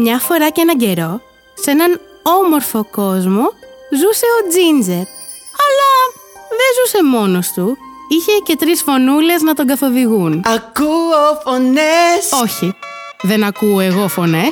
Μια φορά και έναν καιρό, σε έναν όμορφο κόσμο, ζούσε ο Τζίντζερ. Αλλά δεν ζούσε μόνος του. Είχε και τρεις φωνούλες να τον καθοδηγούν. Ακούω φωνές Όχι, δεν ακούω εγώ φωνές.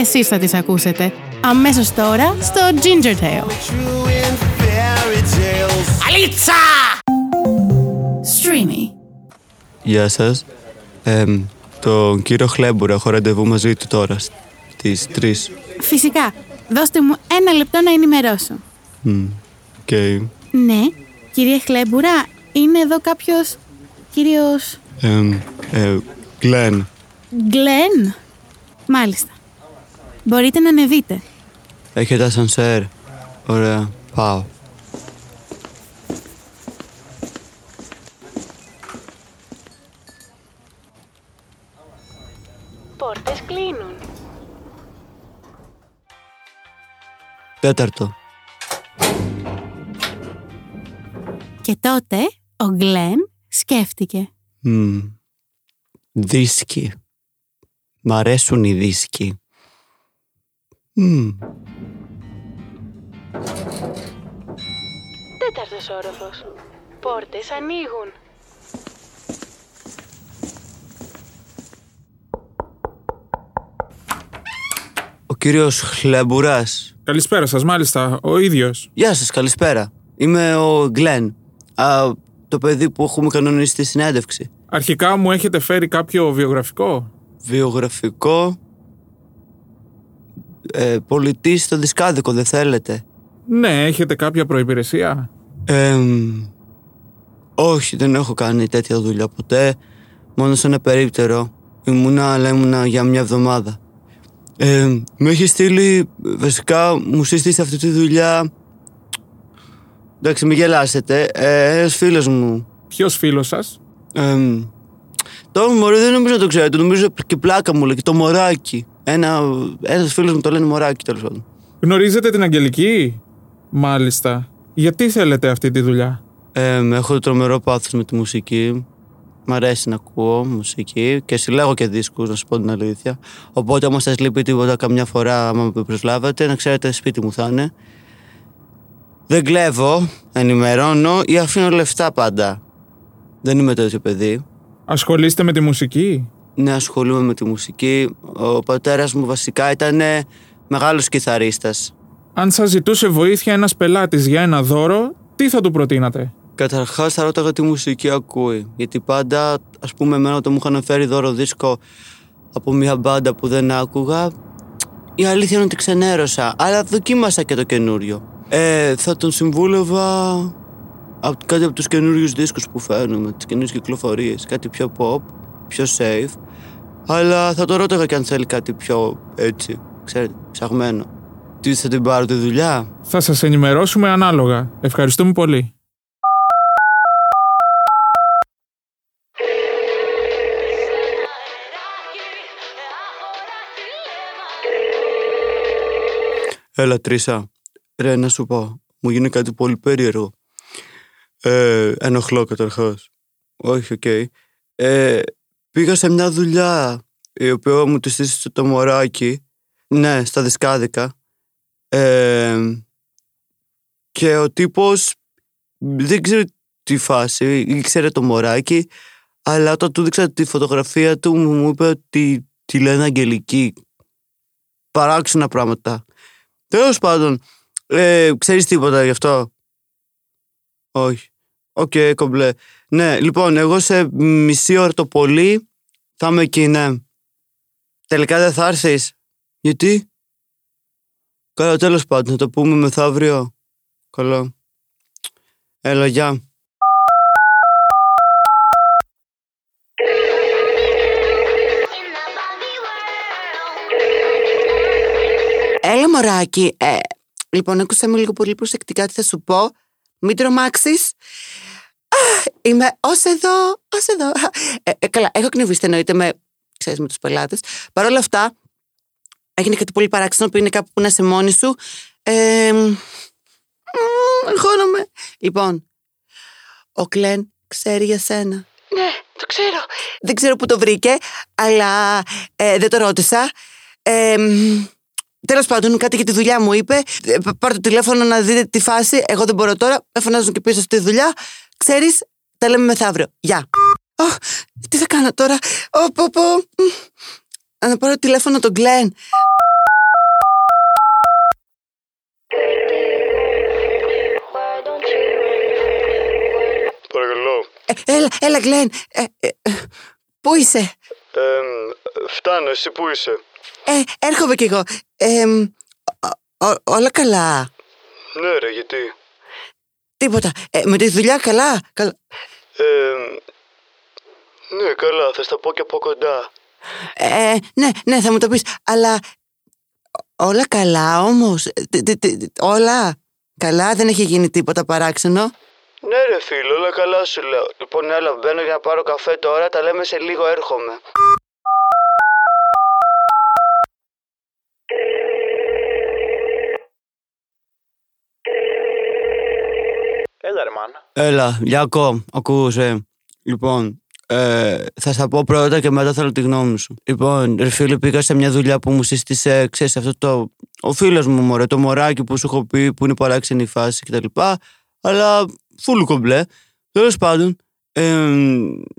Εσείς θα τις ακούσετε. Αμέσως τώρα στο Ginger Tale. Αλίτσα! Streamy. Γεια σας. Εμ, τον κύριο Χλέμπουρα έχω ραντεβού μαζί του τώρα στις 3. Φυσικά. Δώστε μου ένα λεπτό να ενημερώσω. Οκ. Ναι, κύριε Χλέμπουρα, είναι εδώ κάποιος... Κύριος... Εμ, ε, Γκλέν. Γκλέν; Μάλιστα. Μπορείτε να ανεβείτε. Έχετε ασανσέρ. Ωραία. Πάω. Τέταρτο. Και τότε ο Γκλέν σκέφτηκε. Μμ. Δίσκοι. Μ' αρέσουν οι δίσκοι. Μμ. Τέταρτος όροφος. Πόρτες ανοίγουν. Ο κύριος Χλέμπουρας. Καλησπέρα σας, μάλιστα, ο ίδιος. Γεια σας, καλησπέρα. Είμαι ο Γκλέν. Α, το παιδί που έχουμε κανονίσει στη συνέντευξη. Αρχικά μου έχετε φέρει κάποιο βιογραφικό; Βιογραφικό; Ε, πολιτή στο δισκάδικο, δεν θέλετε; Ναι, έχετε κάποια προϋπηρεσία; Εμ, όχι, δεν έχω κάνει τέτοια δουλειά ποτέ. Μόνο σε ένα περίπτερο. Ήμουνα, αλλά ήμουνα για μια εβδομάδα. Ε, με έχει στείλει, βασικά μου σύστησε αυτή τη δουλειά. Εντάξει, μην γελάσετε. Ε, ένας φίλος μου. Ποιος φίλος σας; Ε, το μωρέ δεν νομίζω να το ξέρετε. Νομίζω και πλάκα μου λέει. και Το μωράκι. Ένα, ένας φίλος μου το λένε μωράκι τέλος πάντων. Γνωρίζετε την Αγγελική; Μάλιστα. Γιατί θέλετε αυτή τη δουλειά; Ε, έχω τρομερό πάθος με τη μουσική. Μ' αρέσει να ακούω μουσική και συλλέγω και δίσκους, να σου πω την αλήθεια. Οπότε, άμα σας λείπει τίποτα καμιά φορά, άμα με προσλάβετε, να ξέρετε σπίτι μου θα είναι. Δεν κλέβω, ενημερώνω ή αφήνω λεφτά πάντα. Δεν είμαι τέτοιο παιδί. Ασχολείστε με τη μουσική; Ναι, ασχολούμαι με τη μουσική. Ο πατέρας μου βασικά ήταν μεγάλος κιθαρίστας. Αν σας ζητούσε βοήθεια ένας πελάτης για ένα δώρο, τι θα του προτείνατε; Καταρχάς θα ρώταγα τι μουσική ακούει. Γιατί πάντα, ας πούμε, εμένα όταν μου είχαν φέρει δώρο δίσκο από μια μπάντα που δεν άκουγα, η αλήθεια είναι ότι ξενέρωσα. Αλλά δοκίμασα και το καινούριο. Ε, θα τον συμβούλευα από κάτι από τους καινούριους δίσκους που φέρνουμε, τις καινούριες κυκλοφορίες. Κάτι πιο pop, πιο safe. Αλλά θα το ρώταγα και αν θέλει κάτι πιο έτσι, ξέρετε, ψαγμένο. Τι θα την πάρω τη δουλειά; Θα σας ενημερώσουμε ανάλογα. Ευχαριστούμε πολύ. Έλα Τρίσα, ρε να σου πω, μου έγινε κάτι πολύ περίεργο. Ε, ενοχλώ καταρχάς. Όχι, οκ. Ε, πήγα σε μια δουλειά η οποία μου τη σύστησε το μωράκι. Ναι, στα δισκάδικα. Ε, και ο τύπος δεν ξέρω τι φάση, ήξερε το μωράκι, αλλά όταν του δείξα τη φωτογραφία του μου είπε ότι τη λένε Αγγελική. Παράξενα πράγματα. Τέλος πάντων, ε, ξέρεις τίποτα γι' αυτό; Όχι. Οκ, κομπλέ. Ναι, λοιπόν, εγώ σε μισή ώρα το πολύ θα είμαι εκεί, ναι. Τελικά δεν θα έρθεις. Γιατί; Καλά, τέλος πάντων, θα το πούμε μεθαύριο. Καλά. Έλα, γεια. Μωράκι. Ε, λοιπόν, άκουσα με λίγο πολύ προσεκτικά τι θα σου πω. Μην τρομάξεις. Α, Είμαι ως εδώ, ως εδώ. Ε, ε, καλά, έχω κνευριστεί εννοείται με, ξέρεις, με τους πελάτες. Παρ' όλα αυτά, έγινε κάτι πολύ παράξενο που είναι κάπου που να είσαι μόνη σου. Ε, μ, αγχώνομαι. Λοιπόν, ο Κλέν ξέρει για σένα. Ναι, το ξέρω. Δεν ξέρω που το βρήκε, αλλά ε, δεν το ρώτησα. Ε, Τέλος πάντων, κάτι για τη δουλειά μου είπε. Ε, πα- Πάρ το τηλέφωνο να δείτε τη φάση. Εγώ δεν μπορώ τώρα. Με φωνάζουν και πίσω στη δουλειά. Ξέρεις, τα λέμε μεθαύριο. Γεια. Ω, τι θα κάνω τώρα; Ω, πω, πω. Μ. Να πάρω τηλέφωνο τον Γκλέν. Παρακαλώ. Ε, έλα, έλα, Γκλέν. Ε, ε, ε, πού είσαι; Ε, φτάνω, εσύ που είσαι; Ε, έρχομαι κι εγώ. Ε, ο- ο- όλα καλά; Ναι, ρε, γιατί; Τίποτα. Ε, με τη δουλειά καλά; καλά. Ε, ναι, καλά, θα στα πω και από κοντά. Ε, ναι, ναι, θα μου το πεις. Αλλά όλα καλά όμως; Ε, τι- τι- τι- όλα καλά, δεν έχει γίνει τίποτα παράξενο; Ναι, ρε φίλο, όλα καλά σου λέω. Λοιπόν, έλα, μπαίνω για να πάρω καφέ τώρα, τα λέμε σε λίγο, έρχομαι. Έλα ρε μάνα. Έλα, Λιακό, ακούσε. Λοιπόν, ε, θα στα πω πρώτα και μετά θέλω τη γνώμη σου. Λοιπόν, ρε φίλε, πήγα σε μια δουλειά που μου σύστησε, ξέρεις, αυτό το. Ο φίλος μου, μωρέ, το μωράκι που σου έχω πει που είναι παράξενη φάση κτλ. Αλλά φούλου κομπλέ. Τέλος πάντων, ε,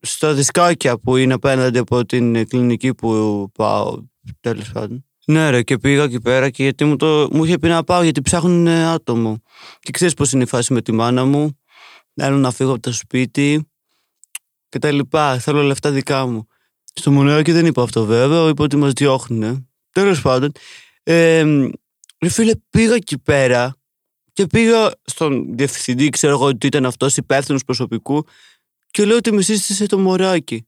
στα δισκάκια που είναι απέναντι από την κλινική που πάω, τέλος πάντων. Ναι, ρε, και πήγα εκεί πέρα και γιατί μου, το, μου είχε πει να πάω γιατί ψάχνουν ε, άτομο. Και ξέρεις πώς είναι η φάση με τη μάνα μου. Θέλω να φύγω από το σπίτι και τα λοιπά. Θέλω λεφτά δικά μου. Στο μονάκι δεν είπα αυτό βέβαια, είπα ότι μας διώχνουν. Τέλος πάντων. Ε, ρε φίλε, πήγα εκεί πέρα και πήγα στον διευθυντή, ξέρω εγώ ότι ήταν αυτός υπεύθυνος προσωπικού και λέω ότι με σύστησε το μωράκι.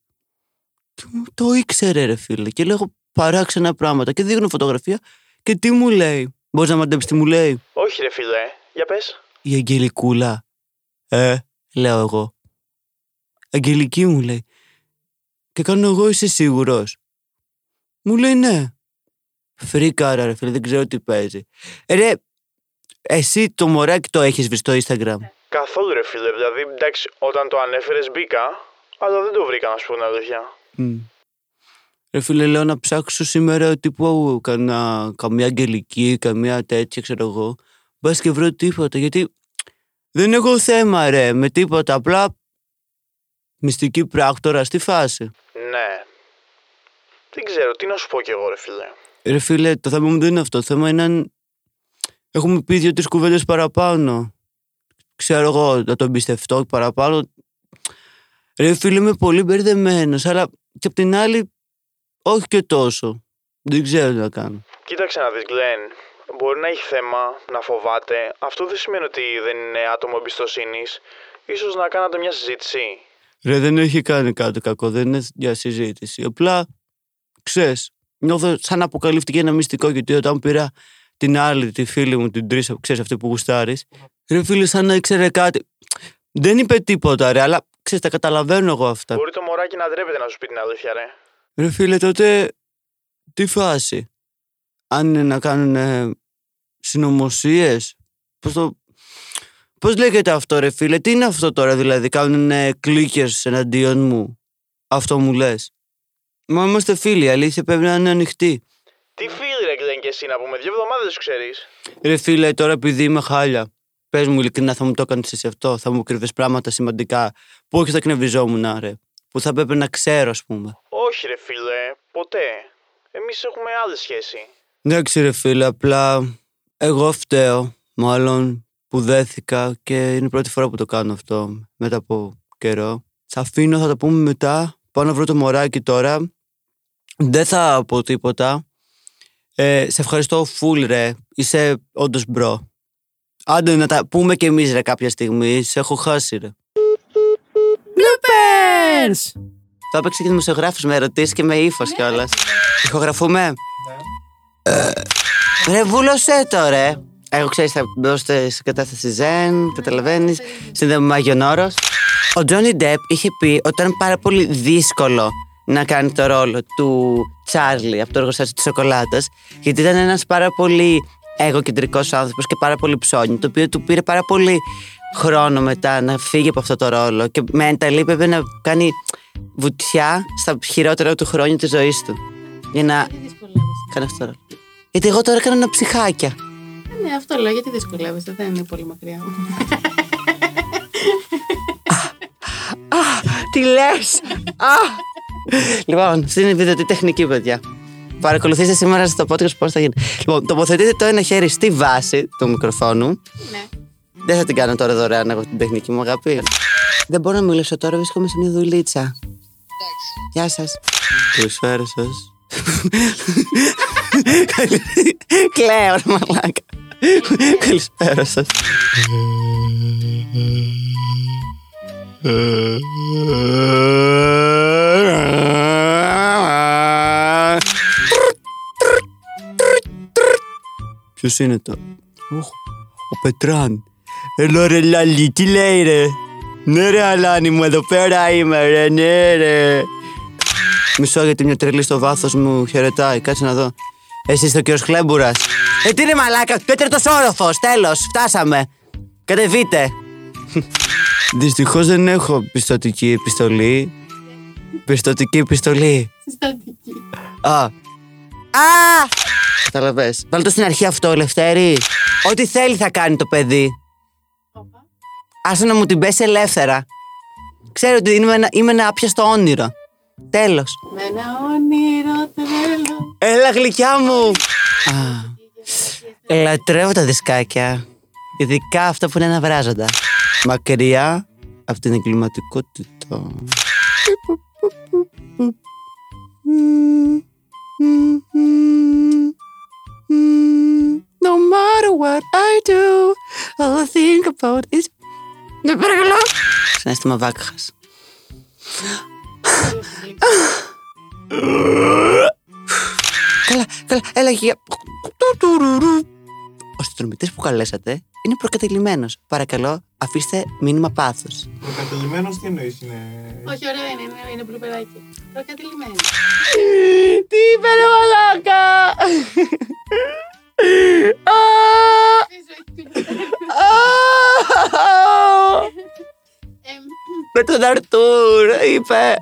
Και μου το ήξερε, ρε φίλε. Και λέω παράξενα πράγματα και δείχνω φωτογραφία και τι μου λέει. Μπορείς να μαντέψεις τι μου λέει; Όχι ρε φίλε, για πες. Η Αγγελικούλα. Ε, λέω εγώ. Αγγελική μου λέει. Και κάνω εγώ είσαι σίγουρος; Μου λέει ναι. Φρίκαρα ρε φίλε, δεν ξέρω τι παίζει. Ε, ρε, εσύ το μωράκι το έχεις βρει στο Instagram. Καθόλου ρε φίλε, δηλαδή εντάξει, όταν το ανέφερες μπήκα, αλλά δεν το βρήκα να σου πω την αλήθεια. Μμ. Ρε φίλε, λέω να ψάξω σήμερα τύπου κανα, καμία αγγελική, καμία τέτοια, ξέρω εγώ. Μπας και βρω τίποτα, γιατί δεν έχω θέμα, ρε, με τίποτα. Απλά μυστική πράκτορα στη φάση. Ναι. Δεν ξέρω, τι να σου πω κι εγώ ρε φίλε. Ρε φίλε, το θέμα μου δεν είναι αυτό. Το θέμα είναι αν έχουμε πει δύο-τρεις κουβέντες παραπάνω. Ξέρω εγώ να το εμπιστευτώ παραπάνω. Ρε φίλε, είμαι πολύ μπερδεμένος, αλλά και απ' την άλλη, όχι και τόσο. Δεν ξέρω τι να κάνω. Κοίταξε να δεις Γκλέν, μπορεί να έχει θέμα, να φοβάται. Αυτό δεν σημαίνει ότι δεν είναι άτομο εμπιστοσύνης. Ίσως να κάνατε μια συζήτηση. Ρε, δεν έχει κάνει κάτι κακό, δεν είναι για συζήτηση. Απλά, ξέρεις, νιώθω σαν αποκαλύφθηκε ένα μυστικό, γιατί όταν πήρα την άλλη, τη φίλη μου, την Τρίσα, που ξέρεις αυτή που γουστάρεις, ρε φίλε, σαν να ήξερε κάτι. Δεν είπε τίποτα, ρε, αλλά ξέρεις, τα καταλαβαίνω εγώ αυτά. Μπορεί το μωράκι να ντρέπεται να σου πει την αλήθεια, ρε. Ρε φίλε, τότε τι φάση; Αν είναι να κάνουν ε, συνωμοσίες, πώς το... Πώς λέγεται αυτό ρε φίλε, τι είναι αυτό τώρα δηλαδή, κάνουν ε, κλίκερς εναντίον μου; Αυτό μου λες. Μα είμαστε φίλοι, η αλήθεια πρέπει να είναι ανοιχτή. Τι φίλοι ρε Γκλέν και εσύ να πούμε, δύο εβδομάδες σου ξέρεις. Ρε φίλε, τώρα επειδή είμαι χάλια, πες μου ειλικρινά θα μου το έκανες εσύ αυτό, θα μου κρύβες πράγματα σημαντικά που όχι θα κνευριζόμουν ρε, που θα πρέπει να ξέρω ας πούμε. Όχι ρε φίλε, ποτέ. Εμείς έχουμε άλλη σχέση. Εντάξει ρε φίλε, απλά εγώ φταίω, μάλλον που δέθηκα και είναι η πρώτη φορά που το κάνω αυτό μετά από καιρό. Θα αφήνω, θα τα πούμε μετά. Πάω να βρω το μωράκι τώρα. Δεν θα πω τίποτα. Ε, σε ευχαριστώ full ρε. Είσαι όντως bro. Άντε να τα πούμε κι εμείς ρε κάποια στιγμή. Σε έχω χάσει ρε. Bloopers! Το έπαιξε και δημοσιογράφος με ερωτήσεις και με ύφος κιόλας. Ηχογραφούμε; Ε, Ρε, βούλωσέ το, ρε. Εγώ ξέρεις, θα μπω στη σε κατάσταση Ζεν, καταλαβαίνεις. Συνδέομαι με Άγιον Όρος. Ο Τζόνι Ντεπ είχε πει ότι ήταν πάρα πολύ δύσκολο να κάνει το ρόλο του Τσάρλι από το εργοστάσιο της σοκολάτας, γιατί ήταν ένας πάρα πολύ εγωκεντρικός άνθρωπος και πάρα πολύ ψώνι, το οποίο του πήρε πάρα πολύ χρόνο μετά να φύγει από αυτό το ρόλο και mentally έπρεπε να κάνει βουτιά στα χειρότερα του χρόνια της ζωής του. Για να έκανε αυτό το ρόλο. Γιατί εγώ τώρα έκανα ένα ψυχάκια. Ναι, αυτό λέω, γιατί δυσκολεύεστε, δεν είναι πολύ μακριά. Τι λες! λοιπόν, στην βιδωτή τεχνική, παιδιά. Παρακολουθήστε σήμερα στο podcast πώς θα γίνει. Λοιπόν, τοποθετείτε το ένα χέρι στη βάση του μικροφόνου. ναι. Δεν θα την κάνω τώρα δωρεάν εγώ την τεχνική μου αγάπη. Δεν μπορώ να μιλήσω τώρα, βρίσκομαι σε μια δουλίτσα. Γεια σας. Καλησπέρα σα. Κλαίω, ρε μαλάκα. Καλησπέρα σας. Ποιος είναι το. Οχ, ο Πετράν. Ελό ρε Λαλή, τι λέει ρε; Ναι ρε Αλάνη μου, εδώ πέρα είμαι ρε, ναι ρε. Μισό γιατί μια τρελή στο βάθος μου χαιρετάει, κάτσε να δω. Εσύ είσαι ο κύριος Κλέμπουρα. Ε, τι είναι μαλάκα, τέταρτος όροφος, τέλος, φτάσαμε. Κατεβείτε. Δυστυχώς δεν έχω πιστοτική επιστολή. Πιστοτική επιστολή. Συστατική. Α. Α! Καταλαβες. Βάλ το στην αρχή αυτό, Λευτέρη. Ό,τι θέλει θα κάνει το παιδί. Όπα. Άσε να μου την πέσει ελεύθερα. Ξέρω ότι είμαι ένα, είμαι ένα άπιαστο όνειρο. Τέλος. Με ένα όνειρο τρέλο. Έλα γλυκιά μου. Α, λατρεύω τα δισκάκια. Ειδικά αυτά που είναι αναβράζοντα. Μακριά από την εγκληματικότητα. No matter what I do, all I think about is... Ναι, παρακαλώ. Συνέστημα βάκχας. Καλά, καλά, έλα για... Ο συνδρομητής που καλέσατε είναι προκατελημένος. Παρακαλώ, αφήστε μήνυμα πάθους. Προκατελημένο τι εννοείς είναι. Όχι, ωραίο είναι, είναι, είναι μπλουπεράκι. Προκατηλημένος. Τι είπε ρε μαλάκα! Τον Αρτούρ, είπε.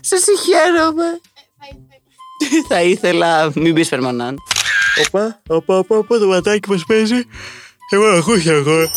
Σε συγχαίρομαι. θα ήθελα. Θα ήθελα, μην πεις Φερμανάν. Οπα, οπα, οπα, οπα, το ματάκι μας παίζει. Εγώ ακούω εγώ.